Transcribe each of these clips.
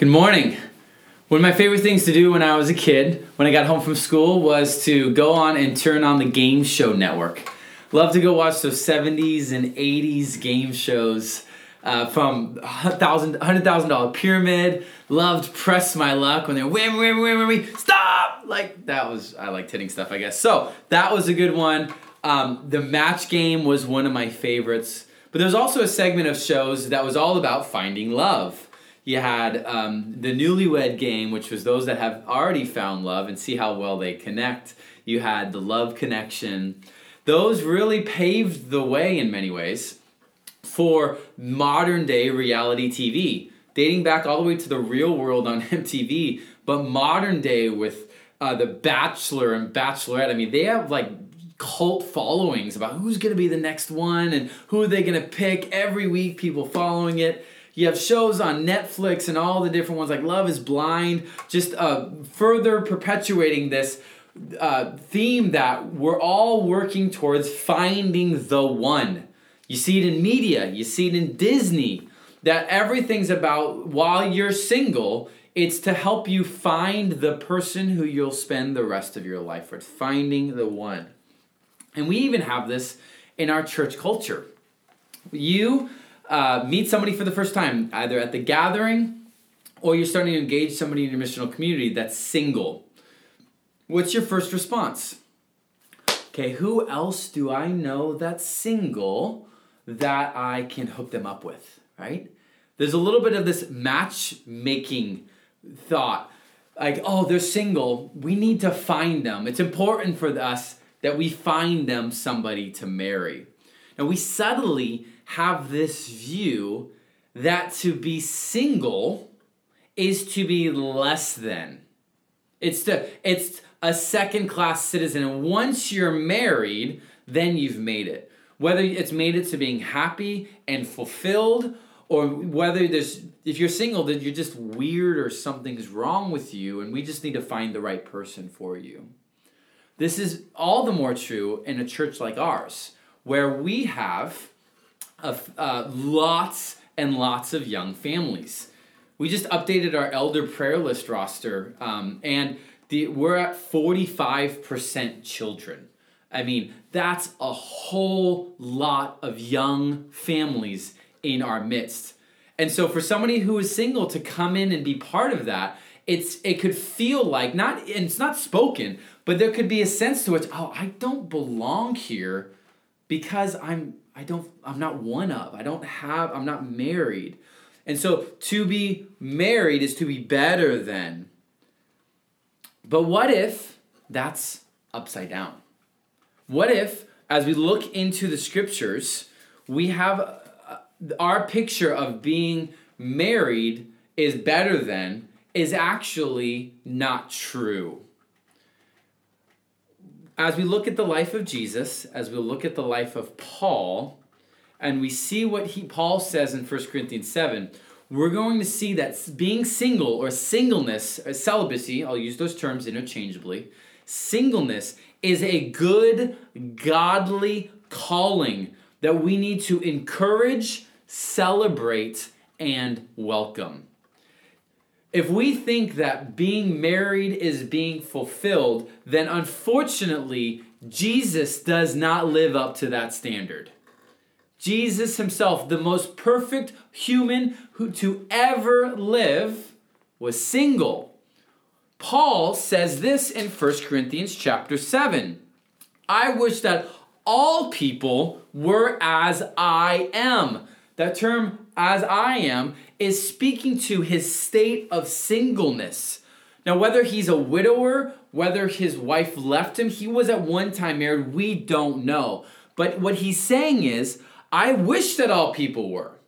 Good morning. One of my favorite things to do when I was a kid, when I got home from school, was to go on and turn on the Game Show Network. Love to go watch those 70s and 80s game shows uh, from $100,000 Pyramid. Loved Press My Luck when they were wham, wham, wham, wham, stop! Like, that was, I liked hitting stuff, I guess. So, that was a good one. Um, the Match Game was one of my favorites. But there was also a segment of shows that was all about finding love you had um, the newlywed game, which was those that have already found love and see how well they connect. You had the love connection. Those really paved the way in many ways for modern day reality TV, dating back all the way to the real world on MTV, but modern day with uh, the Bachelor and Bachelorette. I mean, they have like cult followings about who's going to be the next one and who are they going to pick every week, people following it. You have shows on Netflix and all the different ones like Love is Blind, just uh, further perpetuating this uh, theme that we're all working towards finding the one. You see it in media, you see it in Disney, that everything's about while you're single, it's to help you find the person who you'll spend the rest of your life with, finding the one. And we even have this in our church culture. You uh, meet somebody for the first time, either at the gathering or you're starting to engage somebody in your missional community that's single. What's your first response? Okay, who else do I know that's single that I can hook them up with, right? There's a little bit of this matchmaking thought. Like, oh, they're single. We need to find them. It's important for us that we find them somebody to marry. Now, we subtly have this view that to be single is to be less than. It's to it's a second class citizen. And once you're married, then you've made it. Whether it's made it to being happy and fulfilled, or whether there's if you're single, that you're just weird or something's wrong with you, and we just need to find the right person for you. This is all the more true in a church like ours, where we have of uh, lots and lots of young families. We just updated our elder prayer list roster, um, and the, we're at 45% children. I mean, that's a whole lot of young families in our midst. And so for somebody who is single to come in and be part of that, it's it could feel like not and it's not spoken, but there could be a sense to it, oh, I don't belong here because I'm I don't I'm not one of. I don't have I'm not married. And so to be married is to be better than. But what if that's upside down? What if as we look into the scriptures, we have uh, our picture of being married is better than is actually not true as we look at the life of Jesus, as we look at the life of Paul, and we see what he Paul says in 1 Corinthians 7, we're going to see that being single or singleness, or celibacy, I'll use those terms interchangeably, singleness is a good, godly calling that we need to encourage, celebrate, and welcome. If we think that being married is being fulfilled, then unfortunately, Jesus does not live up to that standard. Jesus himself, the most perfect human who to ever live, was single. Paul says this in 1 Corinthians chapter 7. I wish that all people were as I am. That term, as I am, is speaking to his state of singleness. Now, whether he's a widower, whether his wife left him, he was at one time married, we don't know. But what he's saying is, I wish that all people were.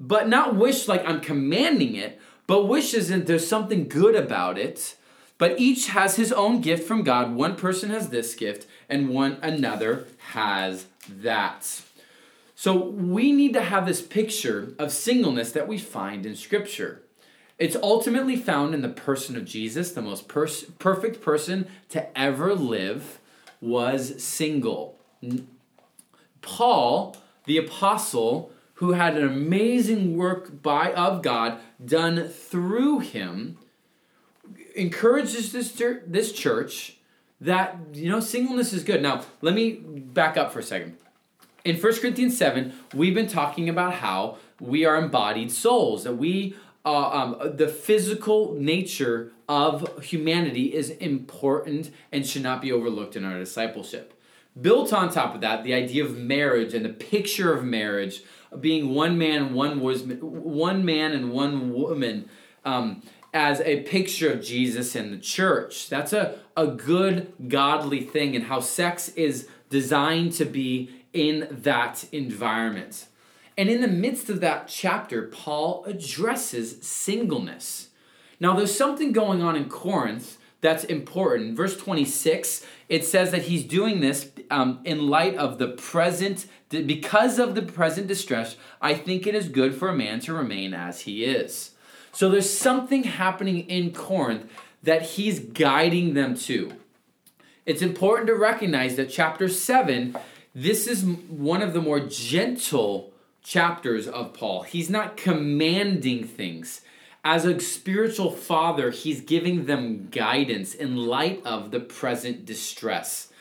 But not wish like I'm commanding it, but wish is that there's something good about it. But each has his own gift from God. One person has this gift, and one another has that. So we need to have this picture of singleness that we find in Scripture. It's ultimately found in the person of Jesus, the most pers- perfect person to ever live, was single. Paul, the apostle, who had an amazing work by of God done through him, encourages this this church that you know singleness is good. Now, let me back up for a second. In 1 Corinthians 7, we've been talking about how we are embodied souls, that we uh, um, the physical nature of humanity is important and should not be overlooked in our discipleship. Built on top of that, the idea of marriage and the picture of marriage being one man, one was one man and one woman um, as a picture of Jesus and the church. That's a, a good godly thing and how sex is designed to be in that environment. And in the midst of that chapter, Paul addresses singleness. Now, there's something going on in Corinth that's important. Verse 26, it says that he's doing this um, in light of the present, because of the present distress, I think it is good for a man to remain as he is. So there's something happening in Corinth that he's guiding them to. It's important to recognize that chapter 7, this is one of the more gentle chapters of Paul. He's not commanding things. As a spiritual father, he's giving them guidance in light of the present distress.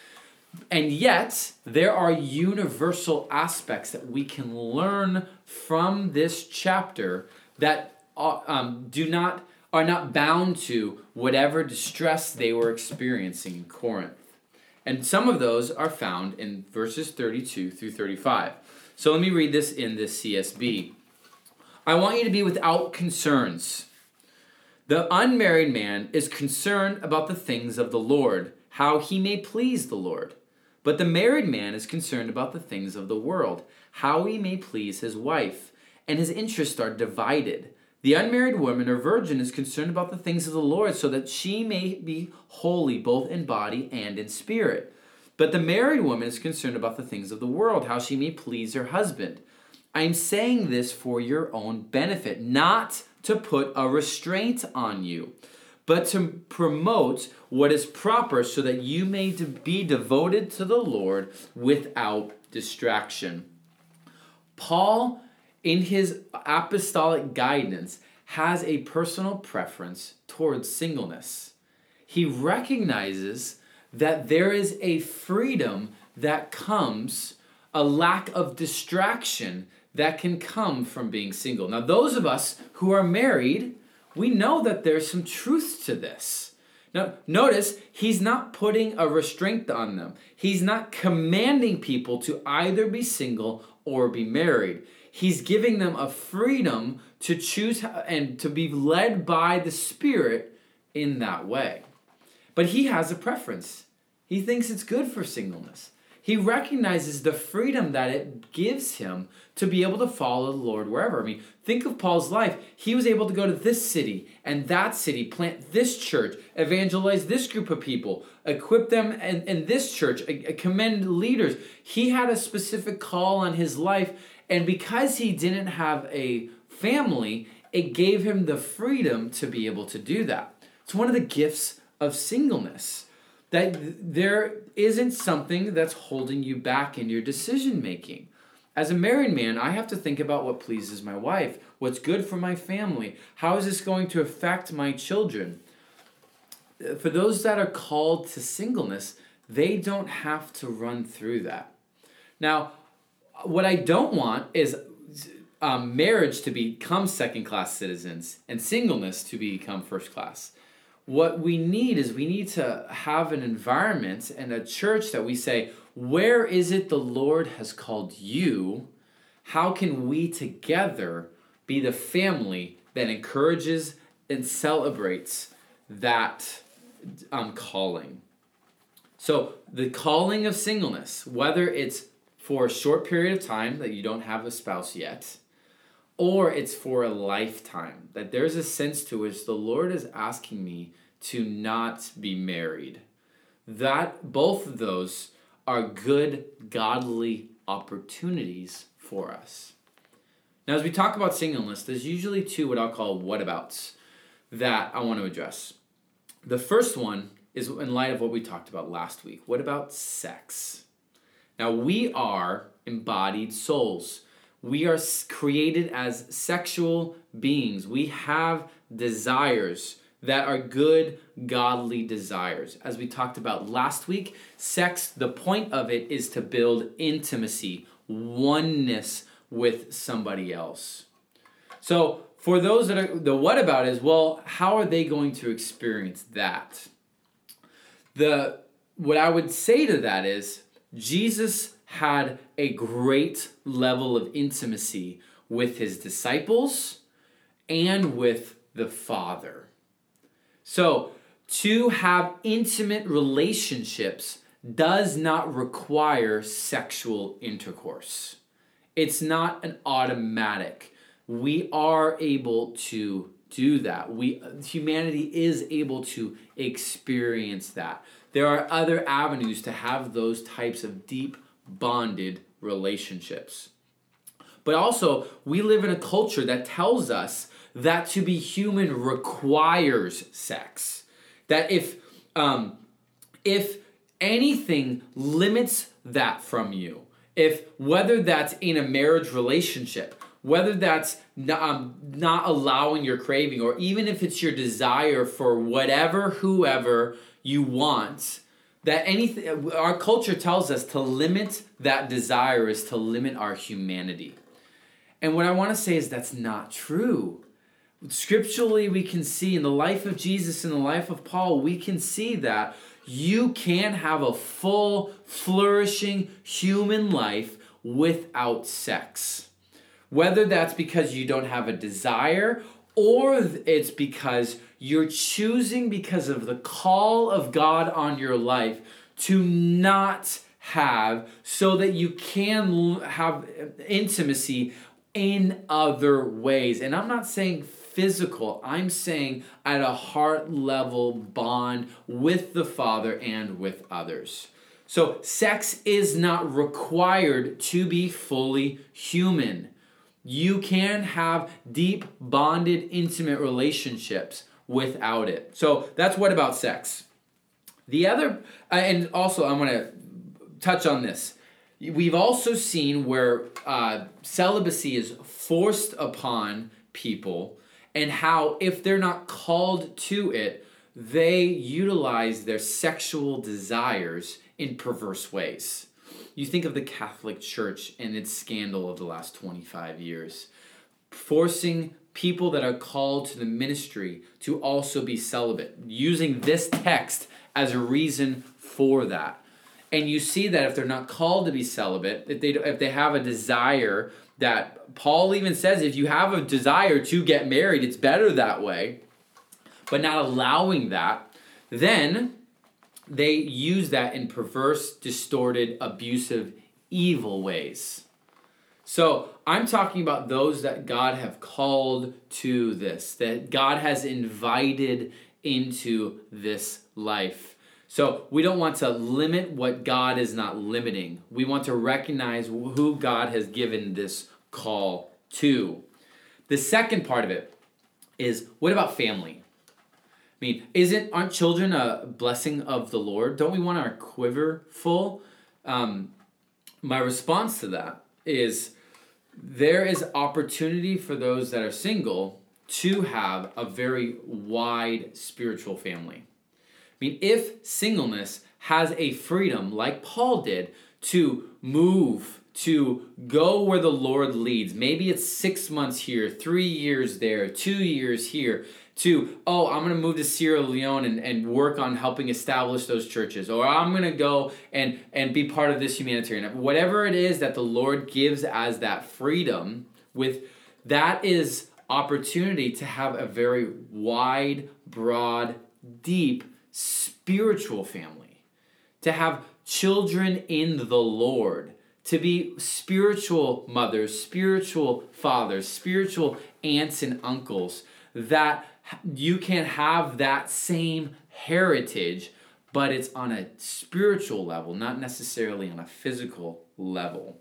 And yet, there are universal aspects that we can learn from this chapter that uh, um, do not are not bound to whatever distress they were experiencing in Corinth. And some of those are found in verses 32 through 35. So let me read this in the CSB. I want you to be without concerns. The unmarried man is concerned about the things of the Lord, how he may please the Lord. But the married man is concerned about the things of the world, how he may please his wife, and his interests are divided. The unmarried woman or virgin is concerned about the things of the Lord, so that she may be holy both in body and in spirit. But the married woman is concerned about the things of the world, how she may please her husband. I am saying this for your own benefit, not to put a restraint on you, but to promote what is proper so that you may be devoted to the Lord without distraction. Paul, in his apostolic guidance, has a personal preference towards singleness. He recognizes that there is a freedom that comes, a lack of distraction that can come from being single. Now, those of us who are married, we know that there's some truth to this. Now, notice he's not putting a restraint on them. He's not commanding people to either be single or be married. He's giving them a freedom to choose and to be led by the Spirit in that way. But he has a preference. He thinks it's good for singleness. He recognizes the freedom that it gives him to be able to follow the Lord wherever. I mean, think of Paul's life. He was able to go to this city and that city, plant this church, evangelize this group of people, equip them in, in this church, commend leaders. He had a specific call on his life, and because he didn't have a family, it gave him the freedom to be able to do that. It's one of the gifts of singleness that there isn't something that's holding you back in your decision making. As a married man, I have to think about what pleases my wife, what's good for my family, how is this going to affect my children. For those that are called to singleness, they don't have to run through that. Now, what I don't want is um, marriage to become second class citizens and singleness to become first class what we need is we need to have an environment and a church that we say, where is it the Lord has called you? How can we together be the family that encourages and celebrates that um, calling? So, the calling of singleness, whether it's for a short period of time that you don't have a spouse yet, or it's for a lifetime. That there's a sense to which the Lord is asking me to not be married. That both of those are good godly opportunities for us. Now, as we talk about singleness, there's usually two what I'll call whatabouts that I want to address. The first one is in light of what we talked about last week. What about sex? Now, we are embodied souls we are created as sexual beings. We have desires that are good, godly desires. As we talked about last week, sex, the point of it is to build intimacy, oneness with somebody else. So, for those that are the what about is, well, how are they going to experience that? The what I would say to that is Jesus had a great level of intimacy with his disciples and with the Father. So, to have intimate relationships does not require sexual intercourse. It's not an automatic. We are able to do that. We humanity is able to experience that. There are other avenues to have those types of deep bonded relationships. But also, we live in a culture that tells us that to be human requires sex. That if um, if anything limits that from you, if whether that's in a marriage relationship, whether that's not, um, not allowing your craving, or even if it's your desire for whatever, whoever you want, that anything, our culture tells us to limit that desire is to limit our humanity. And what I want to say is that's not true. Scripturally, we can see in the life of Jesus, in the life of Paul, we can see that you can have a full, flourishing human life without sex. Whether that's because you don't have a desire or it's because you're choosing because of the call of God on your life to not have so that you can have uh, intimacy in other ways. And I'm not saying physical, I'm saying at a heart level bond with the Father and with others. So, sex is not required to be fully human. You can have deep, bonded, intimate relationships without it. So, that's what about sex. The other, uh, and also I want to touch on this. We've also seen where uh, celibacy is forced upon people, and how if they're not called to it, they utilize their sexual desires in perverse ways. You think of the Catholic Church and its scandal of the last 25 years, forcing people that are called to the ministry to also be celibate, using this text as a reason for that. And you see that if they're not called to be celibate if they if they have a desire that Paul even says if you have a desire to get married it's better that way. But not allowing that then they use that in perverse distorted abusive evil ways so I'm talking about those that God have called to this, that God has invited into this life. So we don't want to limit what God is not limiting. We want to recognize who God has given this call to. The second part of it is what about family? I mean, isn't aren't children a blessing of the Lord? Don't we want our quiver full? Um, my response to that is there is opportunity for those that are single to have a very wide spiritual family. I mean, if singleness has a freedom like Paul did to move, to go where the Lord leads, maybe it's six months here, three years there, two years here, to, oh, I'm going to move to Sierra Leone and, and work on helping establish those churches, or I'm going to go and, and be part of this humanitarian. Whatever it is that the Lord gives as that freedom, with that is opportunity to have a very wide, broad, deep spiritual family, to have children in the Lord, to be spiritual mothers, spiritual fathers, spiritual aunts and uncles, that you can have that same heritage, but it's on a spiritual level, not necessarily on a physical level.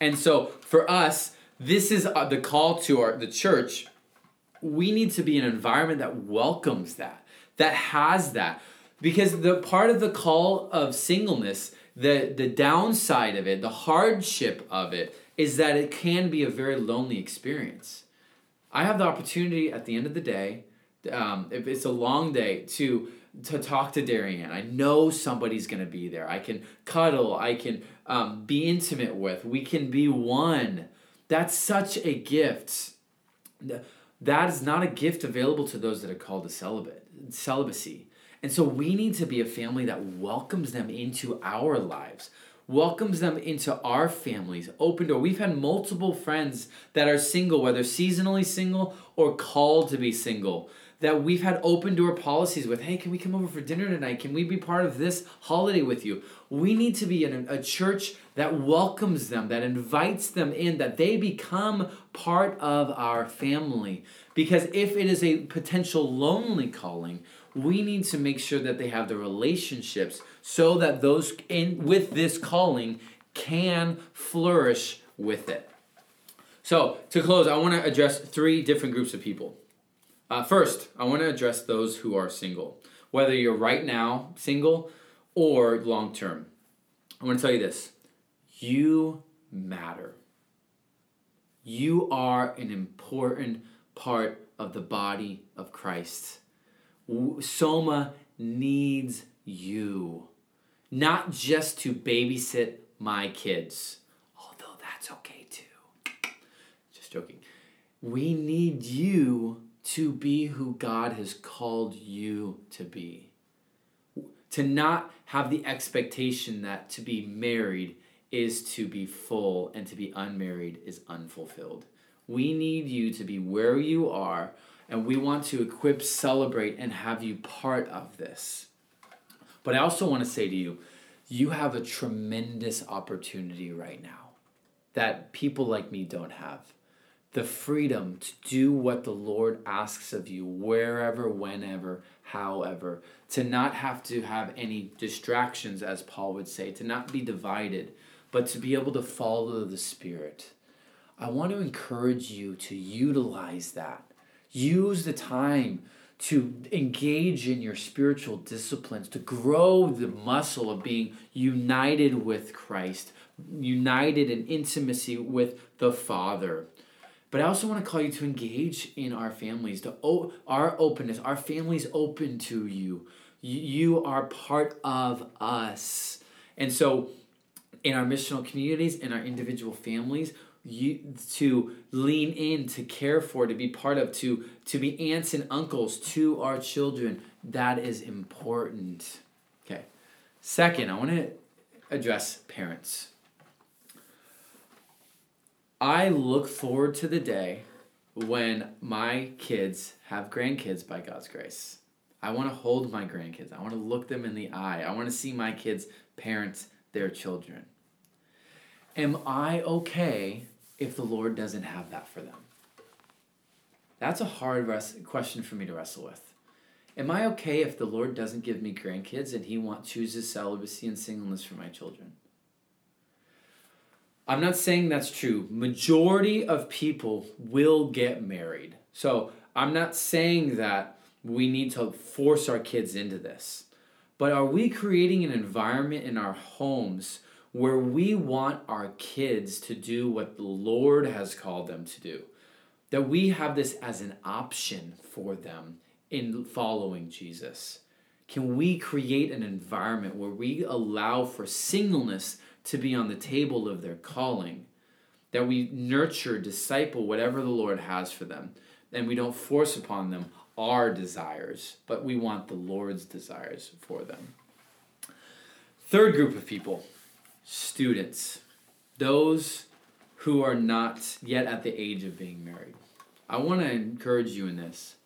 And so for us, this is uh, the call to our the church. We need to be an environment that welcomes that that has that. Because the part of the call of singleness, the, the downside of it, the hardship of it, is that it can be a very lonely experience. I have the opportunity at the end of the day, um, if it's a long day, to to talk to Darian. I know somebody's to be there. I can cuddle. I can um, be intimate with. We can be one. That's such a gift. That is not a gift available to those that are called to celibate, celibacy. And so we need to be a family that welcomes them into our lives, welcomes them into our families, open door. We've had multiple friends that are single, whether seasonally single or called to be single that we've had open door policies with hey can we come over for dinner tonight? Can we be part of this holiday with you? We need to be in a, church that welcomes them that invites them in that they become part of our family. Because if it is a potential lonely calling we need to make sure that they have the relationships so that those in with this calling can flourish with it so to close i want to address three different groups of people uh, first, I want to address those who are single, whether you're right now single or long term. I want to tell you this you matter. You are an important part of the body of Christ. Soma needs you, not just to babysit my kids, although that's okay too. Just joking. We need you to be who God has called you to be. To not have the expectation that to be married is to be full and to be unmarried is unfulfilled. We need you to be where you are, and we want to equip, celebrate, and have you part of this. But I also want to say to you, you have a tremendous opportunity right now that people like me don't have the freedom to do what the Lord asks of you, wherever, whenever, however, to not have to have any distractions, as Paul would say, to not be divided, but to be able to follow the Spirit. I want to encourage you to utilize that. Use the time to engage in your spiritual disciplines, to grow the muscle of being united with Christ, united in intimacy with the Father. But I also want to call you to engage in our families, to o- our openness. Our family's open to you. You are part of us. And so, in our missional communities, in our individual families, you to lean in, to care for, to be part of, to to be aunts and uncles to our children. That is important. Okay. Second, I want to address parents. I look forward to the day when my kids have grandkids by God's grace. I want to hold my grandkids. I want to look them in the eye. I want to see my kids parent their children. Am I okay if the Lord doesn't have that for them? That's a hard res- question for me to wrestle with. Am I okay if the Lord doesn't give me grandkids and He want chooses celibacy and singleness for my children? I'm not saying that's true. Majority of people will get married. So I'm not saying that we need to force our kids into this. But are we creating an environment in our homes where we want our kids to do what the Lord has called them to do? That we have this as an option for them in following Jesus? Can we create an environment where we allow for singleness to be on the table of their calling. That we nurture, disciple whatever the Lord has for them. And we don't force upon them our desires, but we want the Lord's desires for them. Third group of people students, those who are not yet at the age of being married. I want to encourage you in this.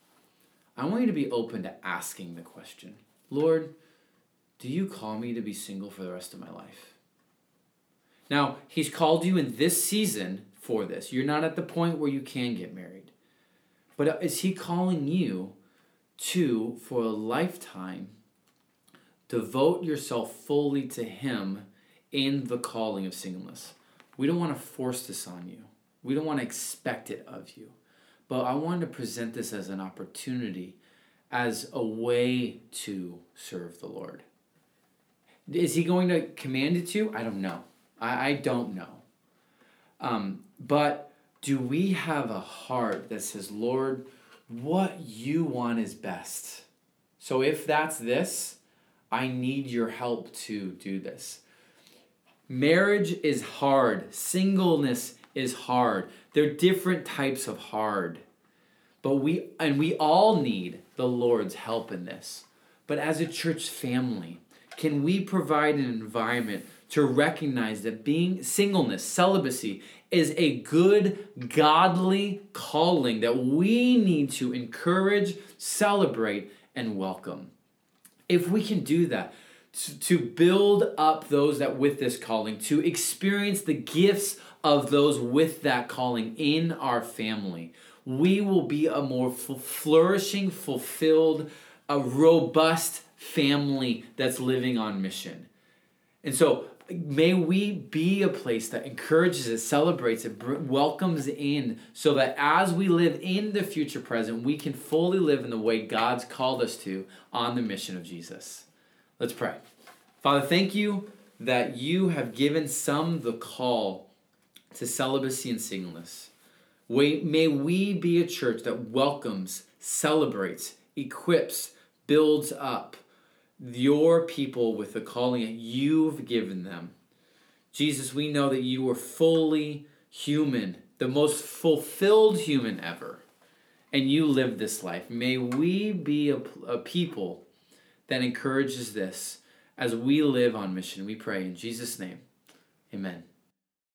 I want you to be open to asking the question Lord, do you call me to be single for the rest of my life? Now, He's called you in this season for this. You're not at the point where you can get married. But is He calling you to, for a lifetime, devote yourself fully to Him in the calling of singleness? We don't want to force this on you, we don't want to expect it of you. But I wanted to present this as an opportunity, as a way to serve the Lord. Is he going to command it to you? I don't know. I, I don't know. Um, but do we have a heart that says, Lord, what you want is best? So if that's this, I need your help to do this. Marriage is hard, singleness is hard. They're different types of hard. But we and we all need the Lord's help in this. But as a church family, can we provide an environment to recognize that being singleness, celibacy, is a good, godly calling that we need to encourage, celebrate, and welcome? If we can do that, to, build up those that with this calling, to experience the gifts of those with that calling in our family, we will be a more flourishing, fulfilled, a robust family that's living on mission. And so, may we be a place that encourages it, celebrates it, welcomes in, so that as we live in the future present, we can fully live in the way God's called us to on the mission of Jesus. Let's pray. Father, thank you that you have given some the call to celibacy and singleness. May we be a church that welcomes, celebrates, equips, builds up your people with the calling that you've given them. Jesus, we know that you are fully human, the most fulfilled human ever, and you live this life. May we be a, a people that encourages this as we live on mission. We pray in Jesus' name. Amen.